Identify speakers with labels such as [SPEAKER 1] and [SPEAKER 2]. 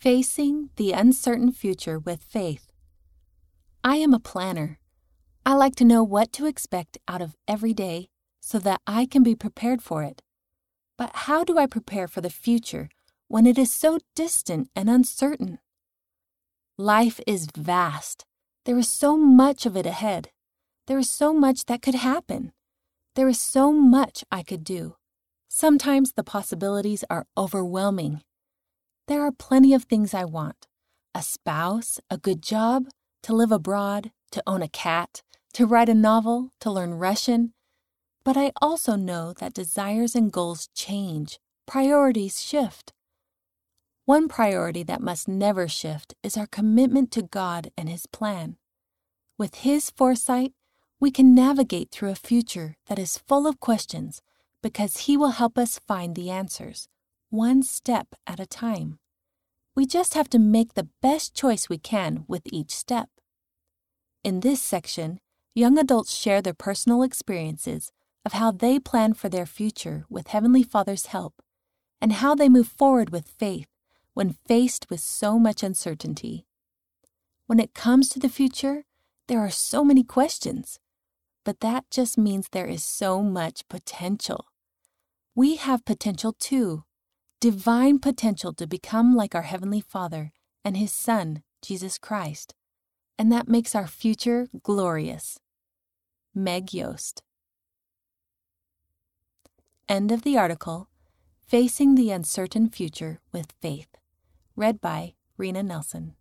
[SPEAKER 1] Facing the uncertain future with faith. I am a planner. I like to know what to expect out of every day so that I can be prepared for it. But how do I prepare for the future when it is so distant and uncertain? Life is vast. There is so much of it ahead. There is so much that could happen. There is so much I could do. Sometimes the possibilities are overwhelming. There are plenty of things I want a spouse, a good job, to live abroad, to own a cat, to write a novel, to learn Russian. But I also know that desires and goals change, priorities shift. One priority that must never shift is our commitment to God and His plan. With His foresight, we can navigate through a future that is full of questions because He will help us find the answers, one step at a time. We just have to make the best choice we can with each step. In this section, young adults share their personal experiences of how they plan for their future with Heavenly Father's help and how they move forward with faith when faced with so much uncertainty. When it comes to the future, there are so many questions but that just means there is so much potential. We have potential too divine potential to become like our Heavenly Father and His Son, Jesus Christ. And that makes our future glorious. Meg Yost. End of the article Facing the Uncertain Future with Faith. Read by Rena Nelson.